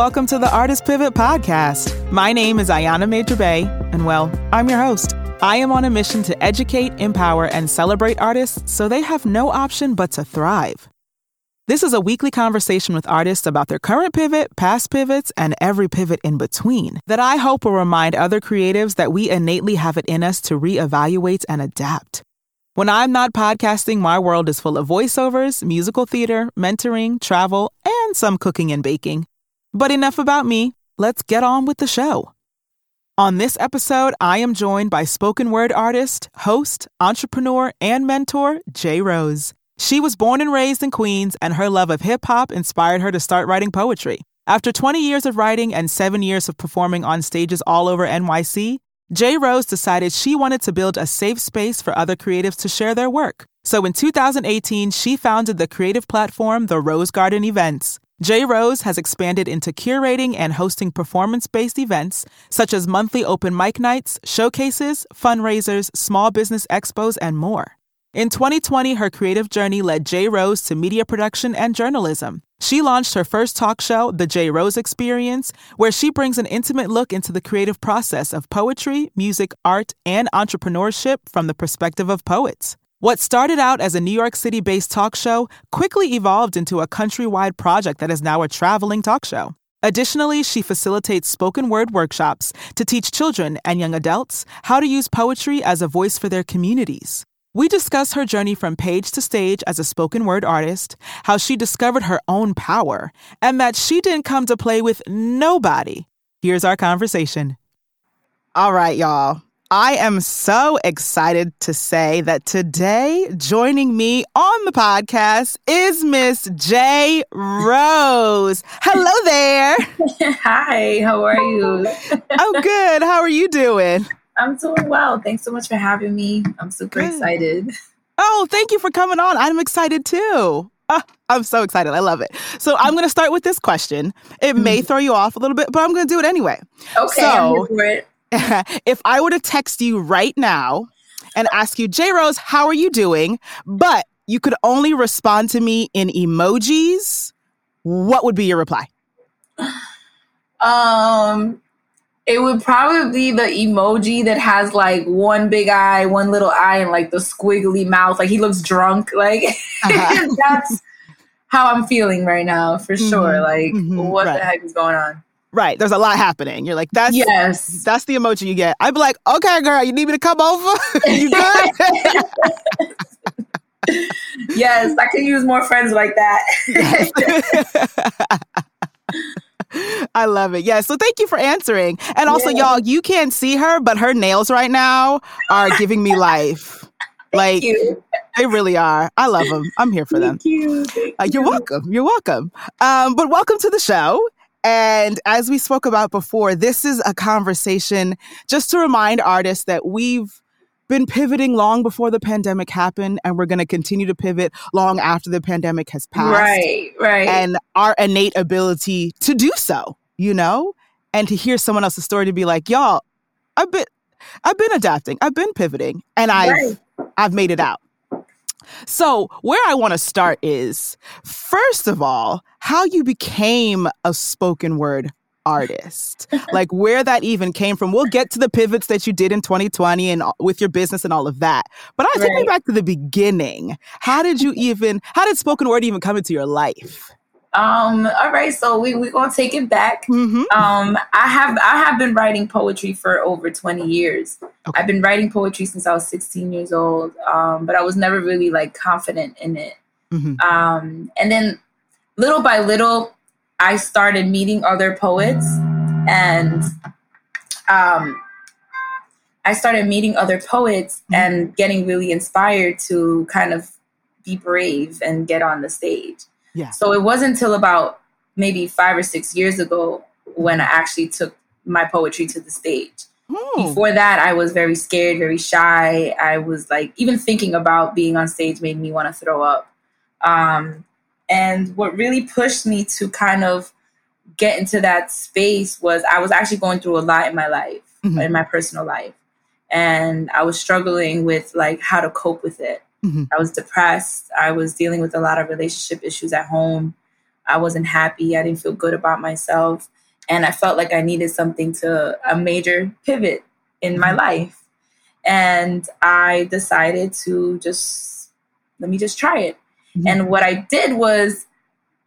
Welcome to the Artist Pivot Podcast. My name is Ayana Major Bey, and well, I'm your host. I am on a mission to educate, empower, and celebrate artists so they have no option but to thrive. This is a weekly conversation with artists about their current pivot, past pivots, and every pivot in between that I hope will remind other creatives that we innately have it in us to reevaluate and adapt. When I'm not podcasting, my world is full of voiceovers, musical theater, mentoring, travel, and some cooking and baking. But enough about me. Let's get on with the show. On this episode, I am joined by spoken word artist, host, entrepreneur, and mentor, J Rose. She was born and raised in Queens, and her love of hip hop inspired her to start writing poetry. After 20 years of writing and seven years of performing on stages all over NYC, J Rose decided she wanted to build a safe space for other creatives to share their work. So in 2018, she founded the creative platform The Rose Garden Events. J Rose has expanded into curating and hosting performance based events such as monthly open mic nights, showcases, fundraisers, small business expos, and more. In 2020, her creative journey led J Rose to media production and journalism. She launched her first talk show, The J Rose Experience, where she brings an intimate look into the creative process of poetry, music, art, and entrepreneurship from the perspective of poets. What started out as a New York City based talk show quickly evolved into a countrywide project that is now a traveling talk show. Additionally, she facilitates spoken word workshops to teach children and young adults how to use poetry as a voice for their communities. We discuss her journey from page to stage as a spoken word artist, how she discovered her own power, and that she didn't come to play with nobody. Here's our conversation. All right, y'all. I am so excited to say that today, joining me on the podcast is Miss J Rose. Hello there. Hi, how are you? I'm good. How are you doing? I'm doing well. Thanks so much for having me. I'm super good. excited. Oh, thank you for coming on. I'm excited too. Oh, I'm so excited. I love it. So I'm going to start with this question. It may mm-hmm. throw you off a little bit, but I'm going to do it anyway. Okay, so, if I were to text you right now and ask you, J Rose, how are you doing? But you could only respond to me in emojis, what would be your reply? Um, it would probably be the emoji that has like one big eye, one little eye, and like the squiggly mouth. Like he looks drunk. Like uh-huh. that's how I'm feeling right now, for mm-hmm. sure. Like, mm-hmm. what right. the heck is going on? Right. There's a lot happening. You're like, that's yes. That's the emoji you get. I'd be like, okay, girl, you need me to come over? you good? yes, I could use more friends like that. I love it. Yeah. So thank you for answering. And also, yeah. y'all, you can't see her, but her nails right now are giving me life. like you. they really are. I love them. I'm here for thank them. You. Uh, you're you. welcome. You're welcome. Um, but welcome to the show. And as we spoke about before, this is a conversation just to remind artists that we've been pivoting long before the pandemic happened and we're going to continue to pivot long after the pandemic has passed. Right, right. And our innate ability to do so, you know? And to hear someone else's story to be like, y'all, I've been I've been adapting. I've been pivoting and I've right. I've made it out. So, where I want to start is first of all, how you became a spoken word artist, like where that even came from. We'll get to the pivots that you did in 2020 and with your business and all of that. But I right. take me back to the beginning. How did you even, how did spoken word even come into your life? Um, all right, so we we gonna take it back. Mm-hmm. Um, I have I have been writing poetry for over twenty years. Okay. I've been writing poetry since I was sixteen years old. Um, but I was never really like confident in it. Mm-hmm. Um, and then little by little, I started meeting other poets, and um, I started meeting other poets mm-hmm. and getting really inspired to kind of be brave and get on the stage. Yeah. So it wasn't until about maybe five or six years ago when I actually took my poetry to the stage. Hmm. Before that, I was very scared, very shy. I was like, even thinking about being on stage made me want to throw up. Um, and what really pushed me to kind of get into that space was I was actually going through a lot in my life, mm-hmm. in my personal life. And I was struggling with like how to cope with it. Mm-hmm. I was depressed. I was dealing with a lot of relationship issues at home. I wasn't happy. I didn't feel good about myself. And I felt like I needed something to a major pivot in my mm-hmm. life. And I decided to just let me just try it. Mm-hmm. And what I did was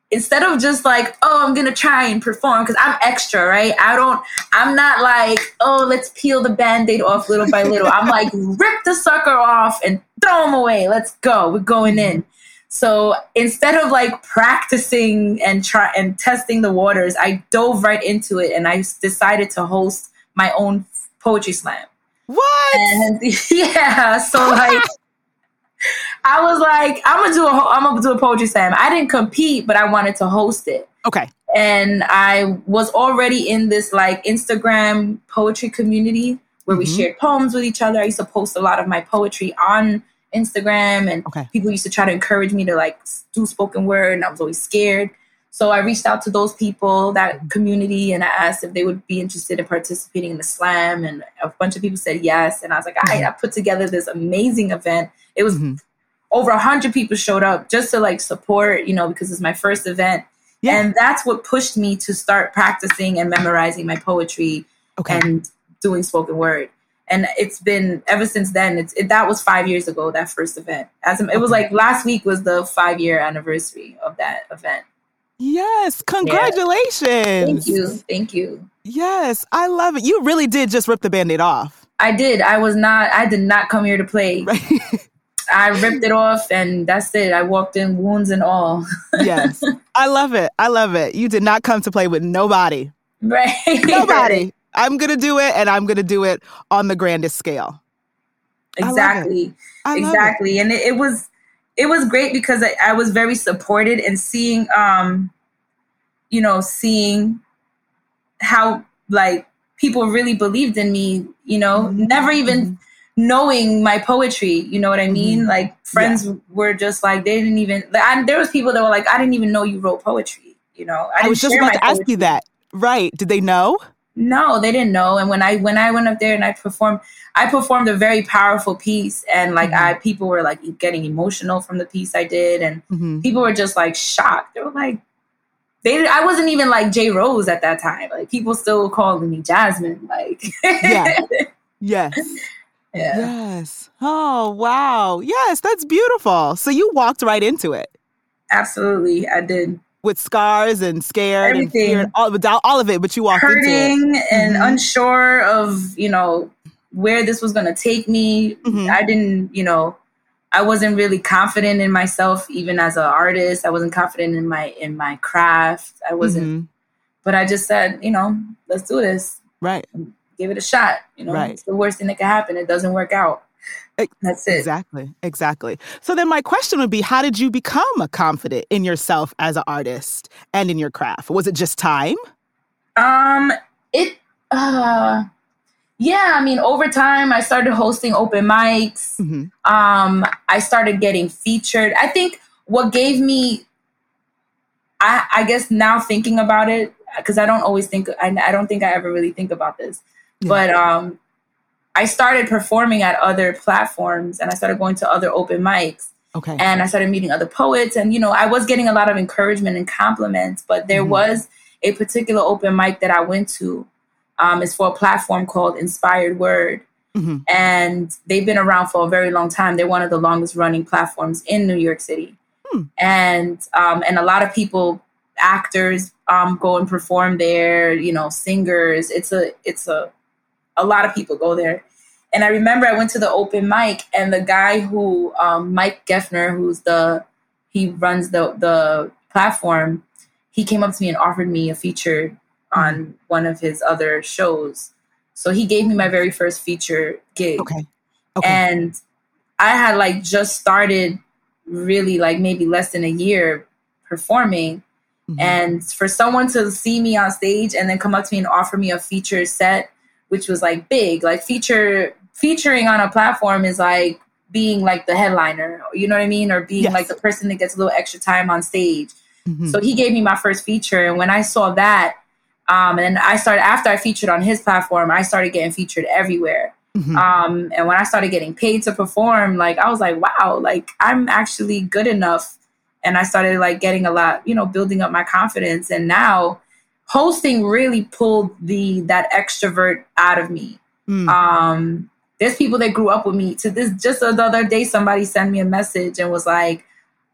instead of just like, oh, I'm gonna try and perform because I'm extra, right? I don't, I'm not like, oh, let's peel the band-aid off little by little. I'm like, rip the sucker off and throw them away. Let's go. We're going in. So instead of like practicing and try and testing the waters, I dove right into it and I decided to host my own poetry slam. What? And yeah, so like I was like, I'm gonna do a I'm gonna do a poetry slam. I didn't compete, but I wanted to host it. Okay. And I was already in this like Instagram poetry community where mm-hmm. we shared poems with each other. I used to post a lot of my poetry on Instagram, and okay. people used to try to encourage me to like do spoken word, and I was always scared. So I reached out to those people, that mm-hmm. community, and I asked if they would be interested in participating in the slam. And a bunch of people said yes. And I was like, mm-hmm. I put together this amazing event. It was mm-hmm. over a hundred people showed up just to like support, you know, because it's my first event. Yeah. And that's what pushed me to start practicing and memorizing my poetry okay. and doing spoken word. And it's been ever since then. It's it, that was five years ago. That first event, as it was like last week was the five year anniversary of that event. Yes, congratulations. Yeah. Thank you. Thank you. Yes, I love it. You really did just rip the band-aid off. I did. I was not I did not come here to play. Right. I ripped it off and that's it. I walked in wounds and all. yes. I love it. I love it. You did not come to play with nobody. Right. Nobody. I'm going to do it and I'm going to do it on the grandest scale. Exactly. Exactly. It. And it, it was it was great because I, I was very supported and seeing um you know seeing how like people really believed in me you know mm-hmm. never even mm-hmm. knowing my poetry you know what i mean mm-hmm. like friends yeah. were just like they didn't even like, I, there was people that were like i didn't even know you wrote poetry you know i, I was just about to ask you that right did they know no they didn't know and when i when i went up there and i performed I performed a very powerful piece, and like mm-hmm. I people were like getting emotional from the piece I did, and mm-hmm. people were just like shocked. They were like, they I wasn't even like J Rose at that time. Like people still calling me Jasmine. Like yeah, yes. Yeah. Yes. Oh, wow. Yes, that's beautiful. So you walked right into it. Absolutely, I did. With scars and scared Everything. and fear, all, all of it, but you walked hurting and mm-hmm. unsure of you know where this was going to take me. Mm-hmm. I didn't, you know, I wasn't really confident in myself even as an artist. I wasn't confident in my in my craft. I wasn't mm-hmm. but I just said, you know, let's do this. Right. Give it a shot, you know. Right. It's the worst thing that could happen. It doesn't work out. That's it. Exactly. Exactly. So then my question would be how did you become a confident in yourself as an artist and in your craft? Was it just time? Um it uh yeah, I mean, over time, I started hosting open mics. Mm-hmm. Um, I started getting featured. I think what gave me, I, I guess now thinking about it, because I don't always think, I, I, don't think I ever really think about this, yeah. but um, I started performing at other platforms and I started going to other open mics. Okay. And I started meeting other poets, and you know, I was getting a lot of encouragement and compliments, but there mm-hmm. was a particular open mic that I went to um, is for a platform called Inspired Word. Mm-hmm. And they've been around for a very long time. They're one of the longest running platforms in New York City. Hmm. And um, and a lot of people, actors, um, go and perform there. You know, singers. It's a it's a a lot of people go there. And I remember I went to the open mic, and the guy who um, Mike Geffner, who's the he runs the the platform, he came up to me and offered me a feature on one of his other shows. So he gave me my very first feature gig. Okay. okay. And I had like just started really like maybe less than a year performing. Mm-hmm. And for someone to see me on stage and then come up to me and offer me a feature set, which was like big, like feature featuring on a platform is like being like the headliner, you know what I mean? Or being yes. like the person that gets a little extra time on stage. Mm-hmm. So he gave me my first feature. And when I saw that, um, and I started after I featured on his platform, I started getting featured everywhere. Mm-hmm. Um, and when I started getting paid to perform, like I was like, wow, like I'm actually good enough and I started like getting a lot, you know, building up my confidence. And now hosting really pulled the that extrovert out of me. Mm. Um, there's people that grew up with me. To this, just the other day, somebody sent me a message and was like,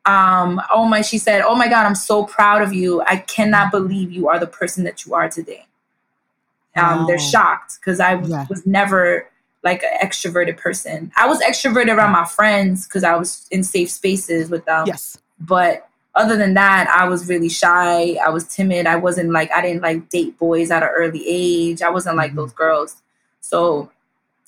um, "Oh my," she said, "Oh my God, I'm so proud of you. I cannot believe you are the person that you are today." Um, wow. They're shocked because I yeah. was never like an extroverted person. I was extroverted around my friends because I was in safe spaces with them. Yes. But other than that, I was really shy. I was timid. I wasn't like I didn't like date boys at an early age. I wasn't like mm-hmm. those girls. So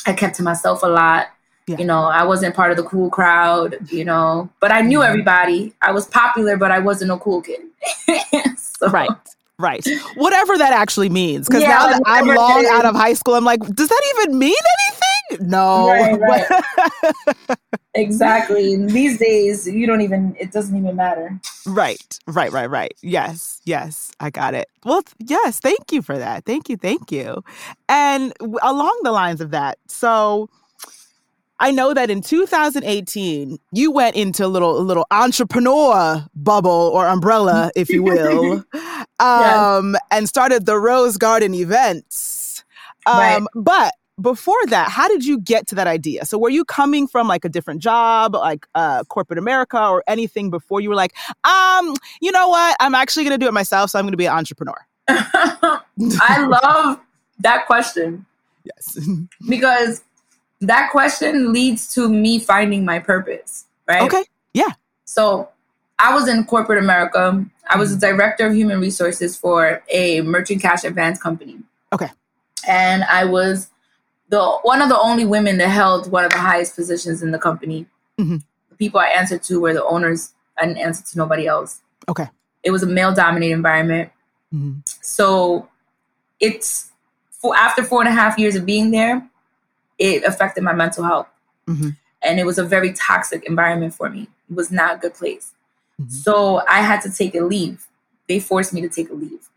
I kept to myself a lot. Yeah. You know, I wasn't part of the cool crowd, you know, but I knew mm-hmm. everybody. I was popular, but I wasn't a cool kid. so. Right. Right. Whatever that actually means. Because yeah, now that I'm long out of high school, I'm like, does that even mean anything? No. Right, right. exactly. These days, you don't even, it doesn't even matter. Right. Right, right, right. Yes. Yes. I got it. Well, yes. Thank you for that. Thank you. Thank you. And along the lines of that, so I know that in 2018 you went into a little a little entrepreneur bubble or umbrella, if you will, um, yes. and started the Rose Garden events. Um, right. But before that, how did you get to that idea? So were you coming from like a different job, like uh, corporate America or anything before you were like, um, you know what? I'm actually going to do it myself, so I'm going to be an entrepreneur. I love that question. Yes. because that question leads to me finding my purpose, right? Okay. Yeah. So I was in corporate America. I was the mm-hmm. director of human resources for a merchant cash advance company. Okay. And I was the one of the only women that held one of the highest positions in the company. Mm-hmm. The people I answered to were the owners. I didn't answer to nobody else. Okay. It was a male dominated environment. Mm-hmm. So it's for after four and a half years of being there, it affected my mental health. Mm-hmm. And it was a very toxic environment for me. It was not a good place. Mm-hmm. So I had to take a leave. They forced me to take a leave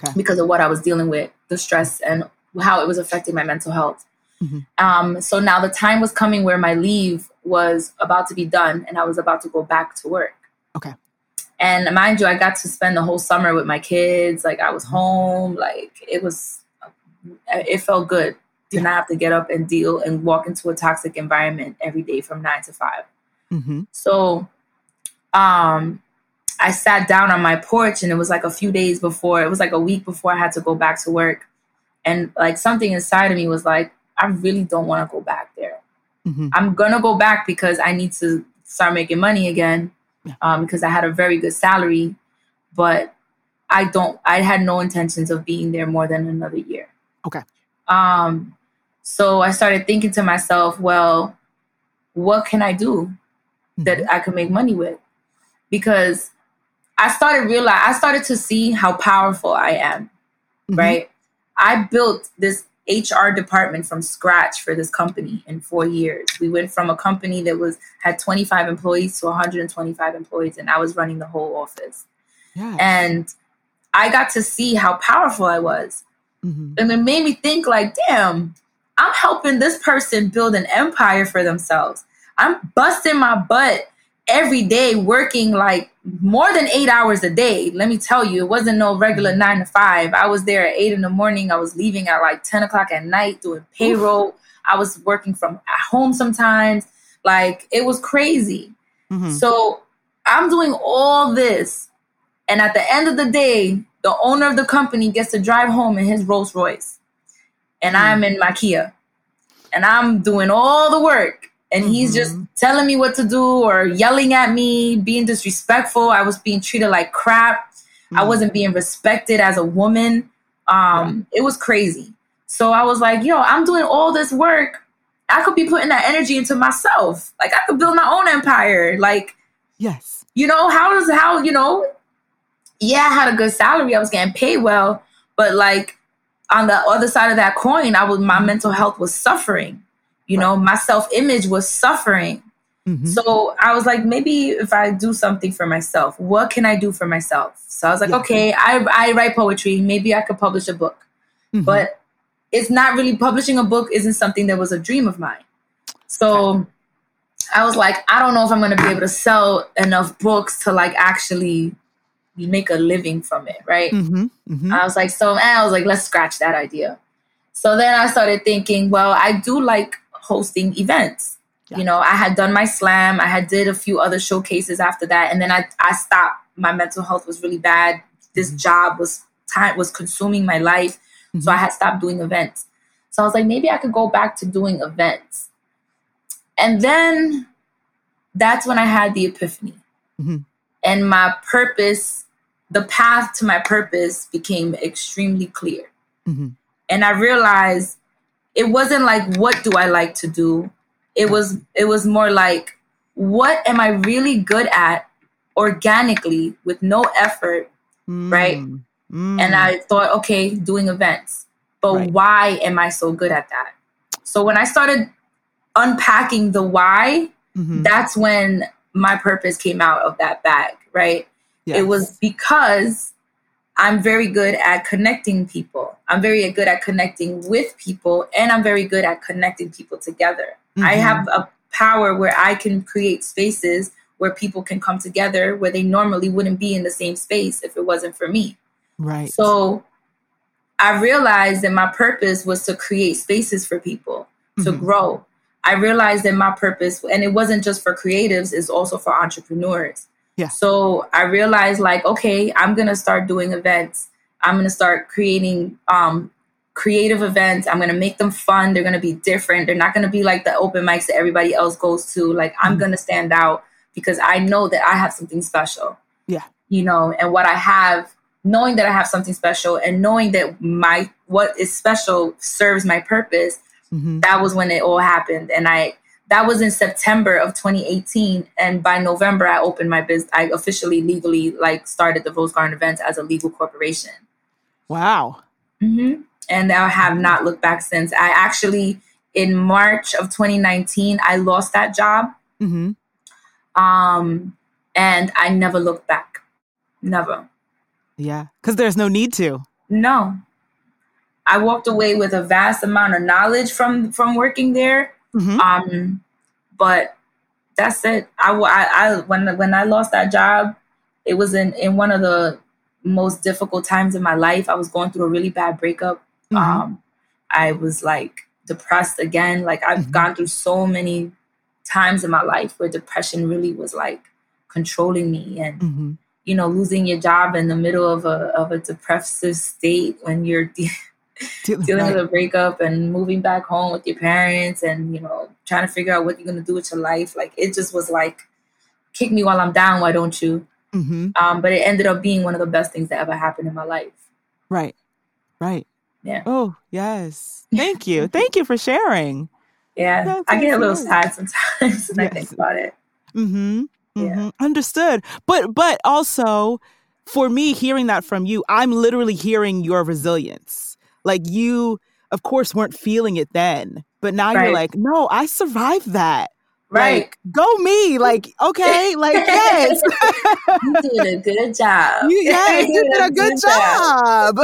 okay. because of what I was dealing with, the stress and how it was affecting my mental health. Mm-hmm. Um, so now the time was coming where my leave was about to be done and I was about to go back to work. Okay. And mind you, I got to spend the whole summer with my kids. Like I was mm-hmm. home. Like it was, it felt good to not have to get up and deal and walk into a toxic environment every day from nine to 5 mm-hmm. So, um, I sat down on my porch and it was like a few days before, it was like a week before I had to go back to work. And like something inside of me was like, I really don't want to go back there. Mm-hmm. I'm going to go back because I need to start making money again um, because I had a very good salary. But I don't, I had no intentions of being there more than another year. Okay. Um, so I started thinking to myself, well, what can I do that mm-hmm. I can make money with? Because I started realize I started to see how powerful I am. Mm-hmm. Right. I built this HR department from scratch for this company in four years. We went from a company that was had 25 employees to 125 employees, and I was running the whole office. Yes. And I got to see how powerful I was. Mm-hmm. And it made me think like, damn, I'm helping this person build an empire for themselves. I'm busting my butt every day working like more than eight hours a day. Let me tell you, it wasn't no regular mm-hmm. nine to five. I was there at eight in the morning. I was leaving at like 10 o'clock at night doing payroll. Oof. I was working from at home sometimes. Like it was crazy. Mm-hmm. So I'm doing all this. And at the end of the day, the owner of the company gets to drive home in his Rolls Royce and mm. I'm in my Kia and I'm doing all the work and mm-hmm. he's just mm-hmm. telling me what to do or yelling at me, being disrespectful. I was being treated like crap. Mm. I wasn't being respected as a woman. Um, yeah. It was crazy. So I was like, yo, I'm doing all this work. I could be putting that energy into myself. Like I could build my own empire. Like, yes. You know, how does, how, you know, yeah, I had a good salary. I was getting paid well, but like on the other side of that coin, I was my mental health was suffering. You know, my self image was suffering. Mm-hmm. So I was like, maybe if I do something for myself, what can I do for myself? So I was like, yeah. okay, I, I write poetry. Maybe I could publish a book. Mm-hmm. But it's not really publishing a book isn't something that was a dream of mine. So I was like, I don't know if I'm going to be able to sell enough books to like actually make a living from it, right? Mm-hmm, mm-hmm. I was like, so I was like, let's scratch that idea. So then I started thinking, well, I do like hosting events. Yeah. You know, I had done my slam, I had did a few other showcases after that, and then I I stopped. My mental health was really bad. This mm-hmm. job was time was consuming my life, so I mm-hmm. had stopped doing events. So I was like, maybe I could go back to doing events. And then that's when I had the epiphany. Mm-hmm. And my purpose, the path to my purpose became extremely clear. Mm-hmm. And I realized it wasn't like what do I like to do? It was it was more like what am I really good at organically with no effort, mm. right? Mm. And I thought, okay, doing events. But right. why am I so good at that? So when I started unpacking the why, mm-hmm. that's when my purpose came out of that bag, right? Yes. It was because I'm very good at connecting people. I'm very good at connecting with people, and I'm very good at connecting people together. Mm-hmm. I have a power where I can create spaces where people can come together where they normally wouldn't be in the same space if it wasn't for me. Right. So I realized that my purpose was to create spaces for people to mm-hmm. grow. I realized that my purpose, and it wasn't just for creatives, is also for entrepreneurs. Yeah. So I realized, like, okay, I'm gonna start doing events. I'm gonna start creating um, creative events. I'm gonna make them fun. They're gonna be different. They're not gonna be like the open mics that everybody else goes to. Like, I'm mm-hmm. gonna stand out because I know that I have something special. Yeah. You know, and what I have, knowing that I have something special, and knowing that my what is special serves my purpose Mm-hmm. That was when it all happened. And I that was in September of 2018. And by November I opened my business. I officially legally like started the Rose Garden events as a legal corporation. Wow. Mm-hmm. And I have not looked back since. I actually in March of 2019 I lost that job. Mm-hmm. Um, and I never looked back. Never. Yeah, because there's no need to. No, I walked away with a vast amount of knowledge from from working there. Mm-hmm. Um, but that's it. I, I, I when when I lost that job, it was in in one of the most difficult times in my life. I was going through a really bad breakup. Mm-hmm. Um, I was like depressed again. Like I've mm-hmm. gone through so many times in my life where depression really was like controlling me and mm-hmm. you know losing your job in the middle of a of a depressive state when you're dealing with a breakup and moving back home with your parents and you know trying to figure out what you're going to do with your life. Like it just was like kick me while i'm down why don't you? Mm-hmm. um, but it ended up being one of the best things that ever happened in my life. Right. Right. Yeah. Oh yes. Thank you. Thank you for sharing. Yeah. That's i get a little sad sometimes when yes. i think about it. Mm-hmm. Mm-hmm. yeah understood. But but also for me hearing that from you i'm literally hearing your resilience like you, of course, weren't feeling it then, but now right. you're like, no, I survived that. Right. Like, go me. Like, okay. Like, yes. you did a good job. You, yes, you did a good, good job.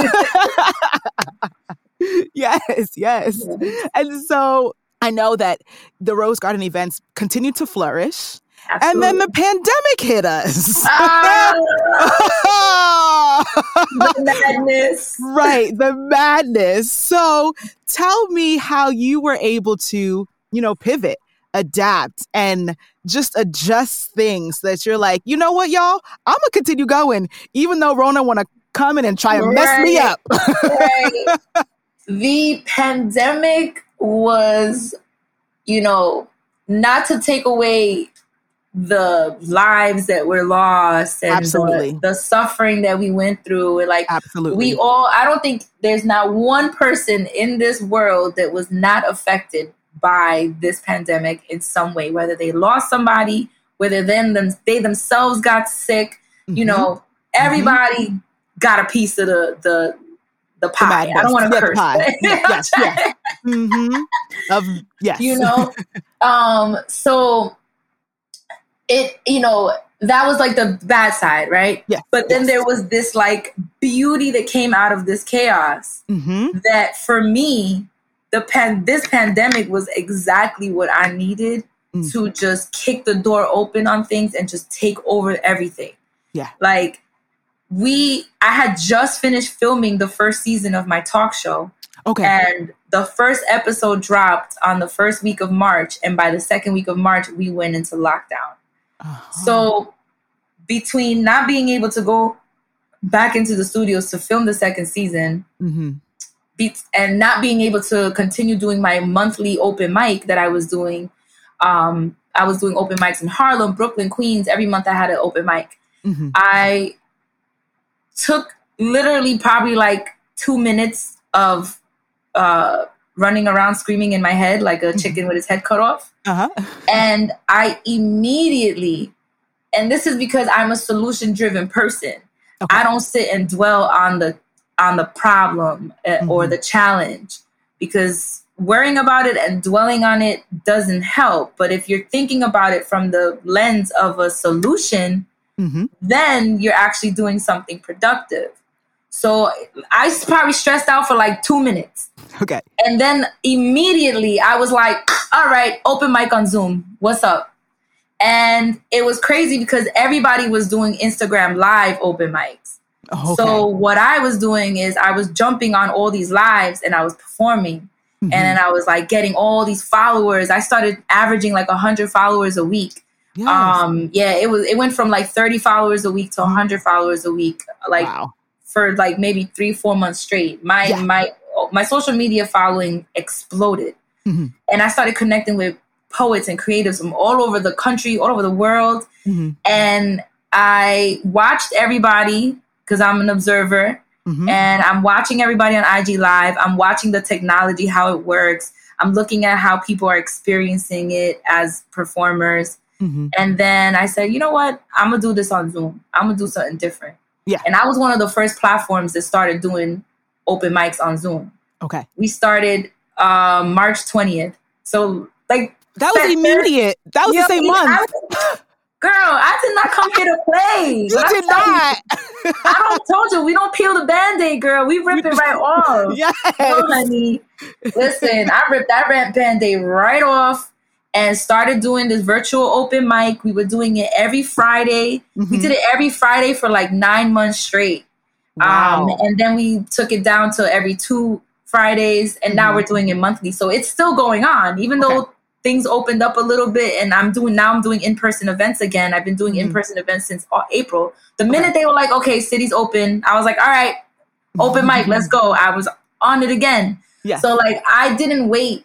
yes, yes. And so I know that the Rose Garden events continue to flourish. Absolutely. And then the pandemic hit us. Ah, the madness. Right, the madness. So tell me how you were able to, you know, pivot, adapt, and just adjust things that you're like, you know what, y'all? I'm gonna continue going, even though Rona wanna come in and try and right. mess me up. right. The pandemic was, you know, not to take away the lives that were lost and absolutely. The, the, suffering that we went through and like absolutely we all i don't think there's not one person in this world that was not affected by this pandemic in some way whether they lost somebody whether then them, they themselves got sick mm-hmm. you know mm-hmm. everybody mm-hmm. got a piece of the the the pie. The I don't want to curse. Pie. yes, yes. mm-hmm. Of yes. You know, um. So it you know that was like the bad side right yeah but then yes. there was this like beauty that came out of this chaos mm-hmm. that for me the pan this pandemic was exactly what i needed mm. to just kick the door open on things and just take over everything. Yeah. Like we I had just finished filming the first season of my talk show. Okay. And the first episode dropped on the first week of March and by the second week of March we went into lockdown. Uh-huh. So between not being able to go back into the studios to film the second season mm-hmm. be- and not being able to continue doing my monthly open mic that I was doing. Um, I was doing open mics in Harlem, Brooklyn, Queens. Every month I had an open mic. Mm-hmm. I took literally probably like two minutes of uh, running around screaming in my head like a mm-hmm. chicken with his head cut off. Uh-huh. and I immediately, and this is because I'm a solution driven person. Okay. I don't sit and dwell on the on the problem uh, mm-hmm. or the challenge because worrying about it and dwelling on it doesn't help. But if you're thinking about it from the lens of a solution, mm-hmm. then you're actually doing something productive. So I probably stressed out for like two minutes. Okay. And then immediately I was like, all right, open mic on Zoom. What's up? And it was crazy because everybody was doing Instagram live open mics. okay. So what I was doing is I was jumping on all these lives and I was performing. Mm-hmm. And then I was like getting all these followers. I started averaging like 100 followers a week. Yes. Um, yeah, it was. It went from like thirty followers a week to hundred followers a week, like wow. For like maybe three, four months straight. My yeah. my my social media following exploded, mm-hmm. and I started connecting with poets and creatives from all over the country, all over the world, mm-hmm. and I watched everybody because I'm an observer. Mm-hmm. And I'm watching everybody on IG Live. I'm watching the technology, how it works. I'm looking at how people are experiencing it as performers. Mm-hmm. And then I said, you know what? I'm gonna do this on Zoom. I'm gonna do something different. Yeah. And I was one of the first platforms that started doing open mics on Zoom. Okay. We started um, March 20th. So like that was immediate. That was the same month. I, girl, I did not come here to play. You did not. You, I don't told you we don't peel the band-aid, girl. We rip it right off. Yes. Honey. Listen, I ripped that band-aid right off and started doing this virtual open mic. We were doing it every Friday. Mm-hmm. We did it every Friday for like nine months straight. Wow. Um, and then we took it down to every two Fridays, and mm-hmm. now we're doing it monthly. So it's still going on, even okay. though things opened up a little bit. And I'm doing now. I'm doing in person events again. I've been doing mm-hmm. in person events since April. The minute okay. they were like, "Okay, city's open," I was like, "All right, open mic, let's go." I was on it again. Yeah. So like, I didn't wait.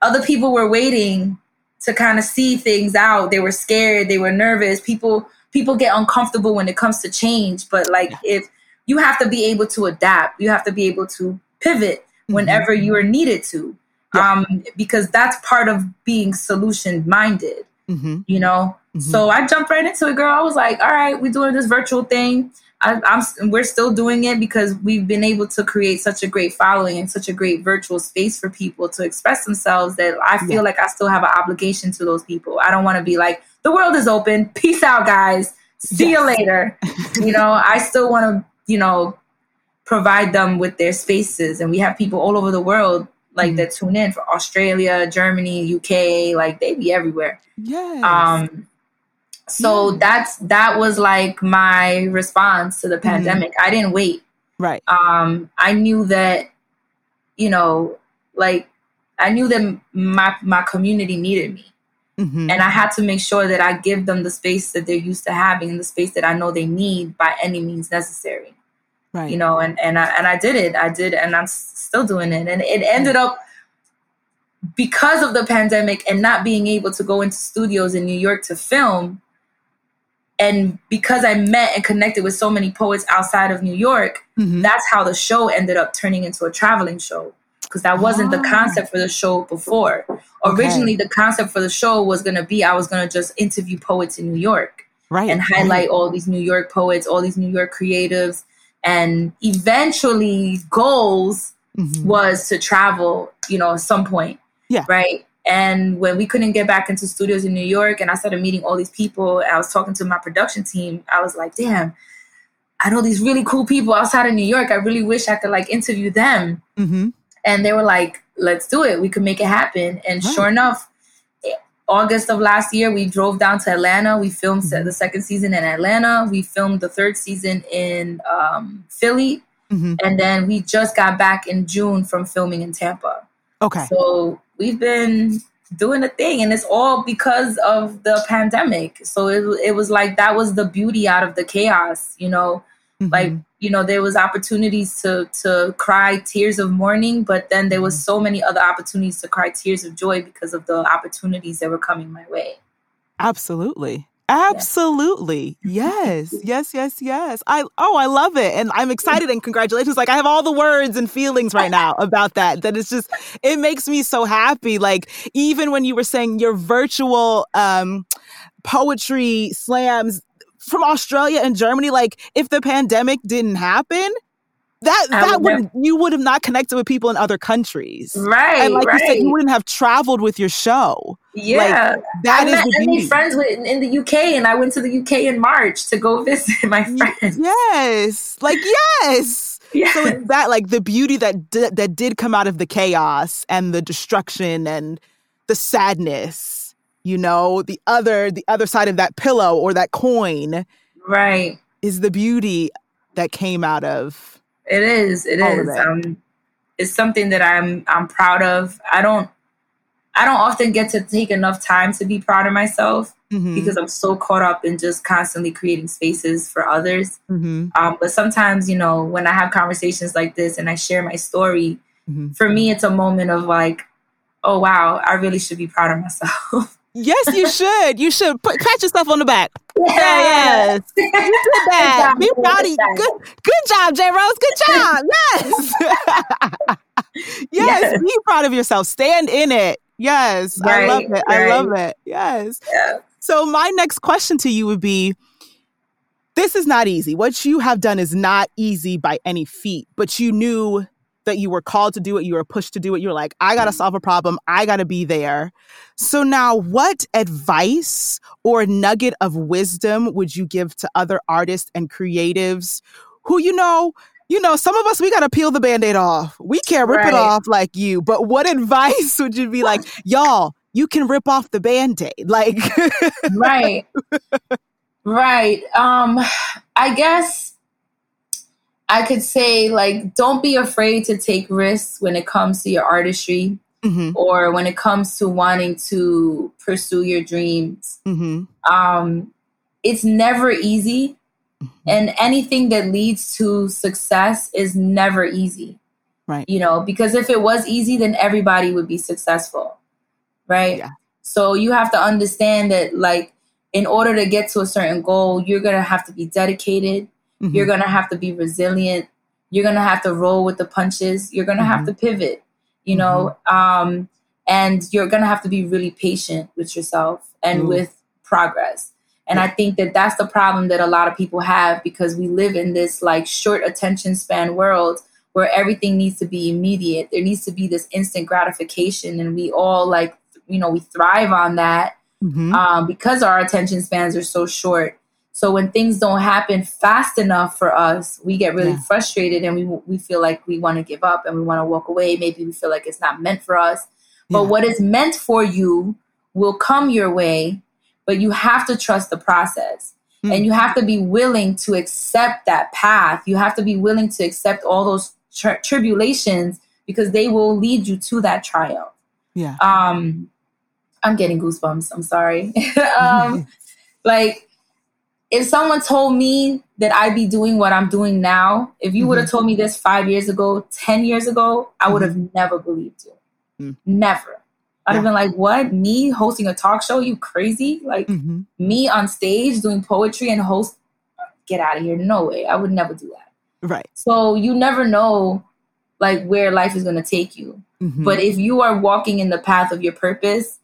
Other people were waiting to kind of see things out. They were scared, they were nervous. People people get uncomfortable when it comes to change, but like if you have to be able to adapt, you have to be able to pivot mm-hmm. whenever you are needed to. Yeah. Um, because that's part of being solution minded. Mm-hmm. You know? Mm-hmm. So I jumped right into it, girl. I was like, all right, we're doing this virtual thing. I, am we're still doing it because we've been able to create such a great following and such a great virtual space for people to express themselves that I feel yeah. like I still have an obligation to those people. I don't want to be like the world is open. Peace out, guys. See yes. you later. you know, I still want to, you know, provide them with their spaces, and we have people all over the world like mm that tune in for Australia, Germany, UK, like they be everywhere. Yeah. Um so yeah. that's that was like my response to the mm-hmm. pandemic. Mm-hmm. I didn't wait. Right. Um, I knew that, you know, like I knew that my my community needed me. Mm-hmm. And I had to make sure that I give them the space that they're used to having and the space that I know they need by any means necessary. Right. You know, and and I and I did it. I did and I'm still doing it. And it ended up because of the pandemic and not being able to go into studios in New York to film, and because I met and connected with so many poets outside of New York, mm-hmm. that's how the show ended up turning into a traveling show. Because that wasn't oh. the concept for the show before. Okay. Originally, the concept for the show was going to be I was going to just interview poets in New York. Right. And highlight right. all these New York poets, all these New York creatives. And eventually, goals mm-hmm. was to travel, you know, at some point. Yeah. Right. And when we couldn't get back into studios in New York and I started meeting all these people, I was talking to my production team, I was like, damn, I know these really cool people outside of New York. I really wish I could like interview them. Mm-hmm. And they were like, let's do it. We could make it happen. And sure enough, August of last year, we drove down to Atlanta. We filmed mm-hmm. the second season in Atlanta. We filmed the third season in um, Philly. Mm-hmm. And then we just got back in June from filming in Tampa. Okay. So we've been doing a thing and it's all because of the pandemic. So it, it was like that was the beauty out of the chaos, you know. Mm-hmm. Like, you know, there was opportunities to to cry tears of mourning, but then there was mm-hmm. so many other opportunities to cry tears of joy because of the opportunities that were coming my way. Absolutely. Absolutely. Yes. Yes, yes, yes. I oh, I love it. And I'm excited and congratulations. Like I have all the words and feelings right now about that. That it's just it makes me so happy. Like even when you were saying your virtual um poetry slams from Australia and Germany, like if the pandemic didn't happen, that that would you would have not connected with people in other countries, right? And like right. you said, you wouldn't have traveled with your show. Yeah, like, that I is met, I made friends with in the UK, and I went to the UK in March to go visit my friends. Yes, like yes. yes. So it's that like the beauty that d- that did come out of the chaos and the destruction and the sadness. You know, the other the other side of that pillow or that coin, right, is the beauty that came out of it is. It is. It. Um, it's something that I'm I'm proud of. I don't I don't often get to take enough time to be proud of myself mm-hmm. because I'm so caught up in just constantly creating spaces for others. Mm-hmm. Um, but sometimes, you know, when I have conversations like this and I share my story, mm-hmm. for me, it's a moment of like, oh wow, I really should be proud of myself. Yes, you should. You should put, pat yourself on the back. Yeah. Yes, you did that. Be proud of. Good, good job, J Rose. Good job. Yes. yes. yes. Be proud of yourself. Stand in it. Yes, right, I love it. Right. I love it. Yes. Yeah. So my next question to you would be. This is not easy. What you have done is not easy by any feat, but you knew that you were called to do it, you were pushed to do it. You're like, I got to mm-hmm. solve a problem, I got to be there. So, now what advice or nugget of wisdom would you give to other artists and creatives who, you know, you know, some of us, we got to peel the band aid off. We can't rip right. it off like you. But what advice would you be like, y'all, you can rip off the band aid? Like, right. Right. Um, I guess I could say like don't be afraid to take risks when it comes to your artistry mm-hmm. or when it comes to wanting to pursue your dreams. Mm-hmm. Um, it's never easy. And anything that leads to success is never easy. Right. You know, because if it was easy, then everybody would be successful. Right. Yeah. So you have to understand that, like, in order to get to a certain goal, you're going to have to be dedicated. Mm-hmm. You're going to have to be resilient. You're going to have to roll with the punches. You're going to mm-hmm. have to pivot, you know, mm-hmm. um, and you're going to have to be really patient with yourself and with progress. And. I think that that's the problem that a lot of people have because we live in this like short attention span world where everything needs to be immediate. There needs to be this instant gratification, and we all like, you know, we thrive on that mm-hmm. um, because our attention spans are so short. So when things don't happen fast enough for us, we get really yeah. frustrated and we we feel like we want to give up and we want to walk away. Maybe we feel like it's not meant for us. But yeah. what is meant for you will come your way, but you have to trust the process. Mm. And you have to be willing to accept that path. You have to be willing to accept all those tri- tribulations because they will lead you to that triumph. Yeah. Um I'm getting goosebumps. I'm sorry. um like if someone told me that I'd be doing what I'm doing now, if you mm-hmm. would have told me this five years ago, 10 years ago, I would have mm-hmm. never believed you. Mm. Never. I'd yeah. have been like, what? Me hosting a talk show? You crazy? Like mm-hmm. me on stage doing poetry and host? Get out of here. No way. I would never do that. Right. So you never know like where life is going to take you. Mm-hmm. But if you are walking in the path of your purpose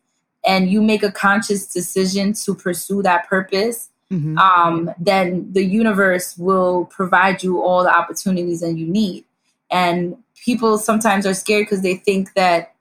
and you make a conscious decision to pursue that purpose, mm-hmm. um, then the universe will provide you all the opportunities that you need. And people sometimes are scared because they think that,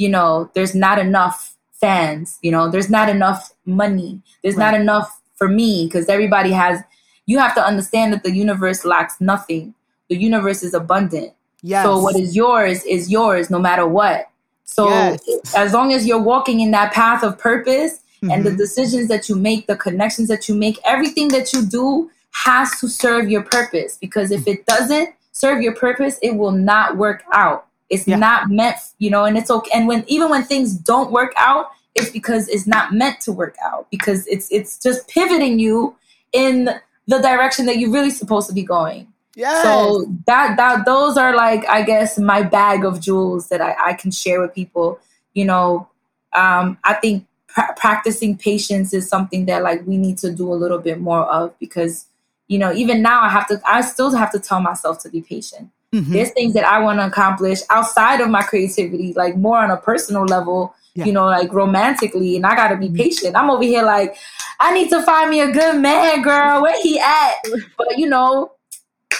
you know, there's not enough fans, you know, there's not enough money, there's right. not enough for me because everybody has, you have to understand that the universe lacks nothing. The universe is abundant. Yes. So what is yours is yours no matter what. So yes. as long as you're walking in that path of purpose mm-hmm. and the mm-hmm. decisions that you make, the connections that you make, everything that you do has to serve your purpose because if it doesn't serve your purpose, it will not work out. It's yeah. not meant, you know, and it's okay. And when even when things don't work out, it's because it's not meant to work out because it's it's just pivoting you in the direction that you're really supposed to be going. Yeah. So that that those are like I guess my bag of jewels that I, I can share with people. You know, um, I think pra- practicing patience is something that like we need to do a little bit more of because you know even now I have to I still have to tell myself to be patient. Mm-hmm. There's things that I want to accomplish outside of my creativity, like more on a personal level yeah. you know, like romantically, and I gotta be mm-hmm. patient. I'm over here like, I need to find me a good man, girl. Where he at? But you know,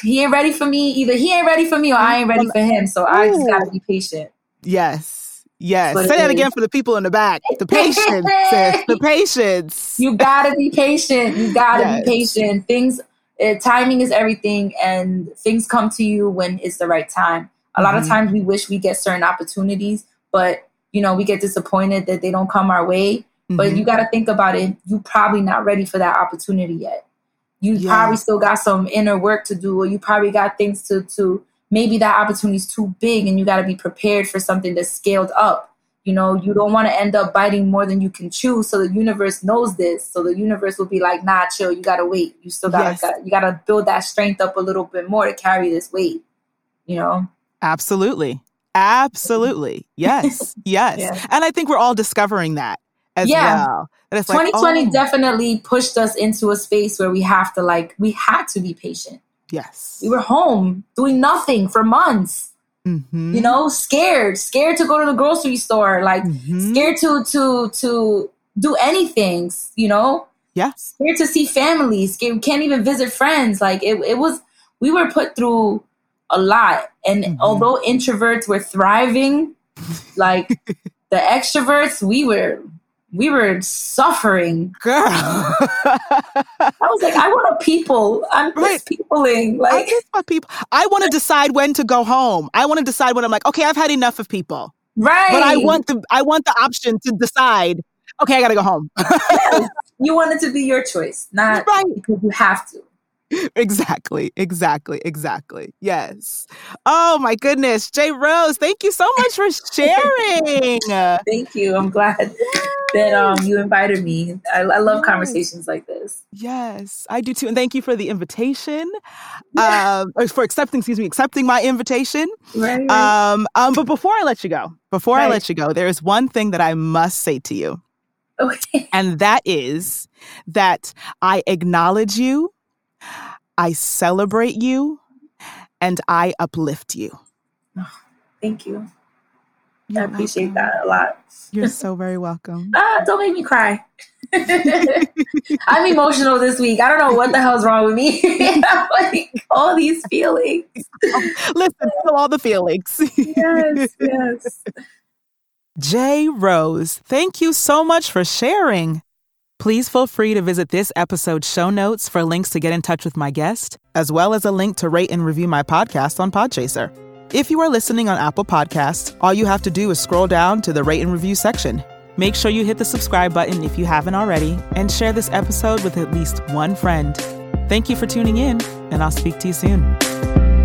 he ain't ready for me. Either he ain't ready for me or I ain't ready for him. So I just gotta be patient. Yes. Yes. Say that is. again for the people in the back. The patience, sis. The patience. You gotta be patient. You gotta yes. be patient. Things, uh, timing is everything, and things come to you when it's the right time. A mm-hmm. lot of mm-hmm. times we wish we get certain opportunities, but you know, we get disappointed that they don't come our way. Mm-hmm. But you got to think about it. You probably not ready for that opportunity yet. You yeah. probably still got some inner work to do, or you probably got things to to. Maybe that opportunity is too big, and you got to be prepared for something that's scaled up. You know, you don't want to end up biting more than you can chew. So the universe knows this. So the universe will be like, "Nah, chill. You gotta wait. You still gotta, yes. gotta you gotta build that strength up a little bit more to carry this weight." You know. Absolutely. Absolutely. Yes. Yes. yeah. And I think we're all discovering that as yeah. well. 2020 like, oh. definitely pushed us into a space where we have to like we had to be patient. Yes. We were home doing nothing for months. Mm-hmm. You know, scared, scared to go to the grocery store, like mm-hmm. scared to to to do anything, you know? Yeah. Scared to see families, scared, can't even visit friends. Like it, it was we were put through a lot. And mm-hmm. although introverts were thriving, like the extroverts, we were we were suffering. Girl. I was like, I want to people. I'm right. peopling. Like I just want people. I want to decide when to go home. I want to decide when I'm like, okay, I've had enough of people. Right. But I want the I want the option to decide, okay, I gotta go home. yes. You want it to be your choice, not right. because you have to. Exactly, exactly, exactly. Yes. Oh my goodness, J Rose, thank you so much for sharing. thank you. I'm glad that um you invited me. I, I love yes. conversations like this. Yes, I do too. And thank you for the invitation. Yeah. Um, for accepting, excuse me, accepting my invitation. Right, right. Um, um, but before I let you go, before right. I let you go, there is one thing that I must say to you. Okay. And that is that I acknowledge you I celebrate you and I uplift you. Oh, thank you. You're I appreciate welcome. that a lot. You're so very welcome. ah, don't make me cry. I'm emotional this week. I don't know what the hell's wrong with me. like all these feelings. Listen, feel all the feelings. yes, yes. J Rose, thank you so much for sharing. Please feel free to visit this episode's show notes for links to get in touch with my guest, as well as a link to rate and review my podcast on Podchaser. If you are listening on Apple Podcasts, all you have to do is scroll down to the rate and review section. Make sure you hit the subscribe button if you haven't already, and share this episode with at least one friend. Thank you for tuning in, and I'll speak to you soon.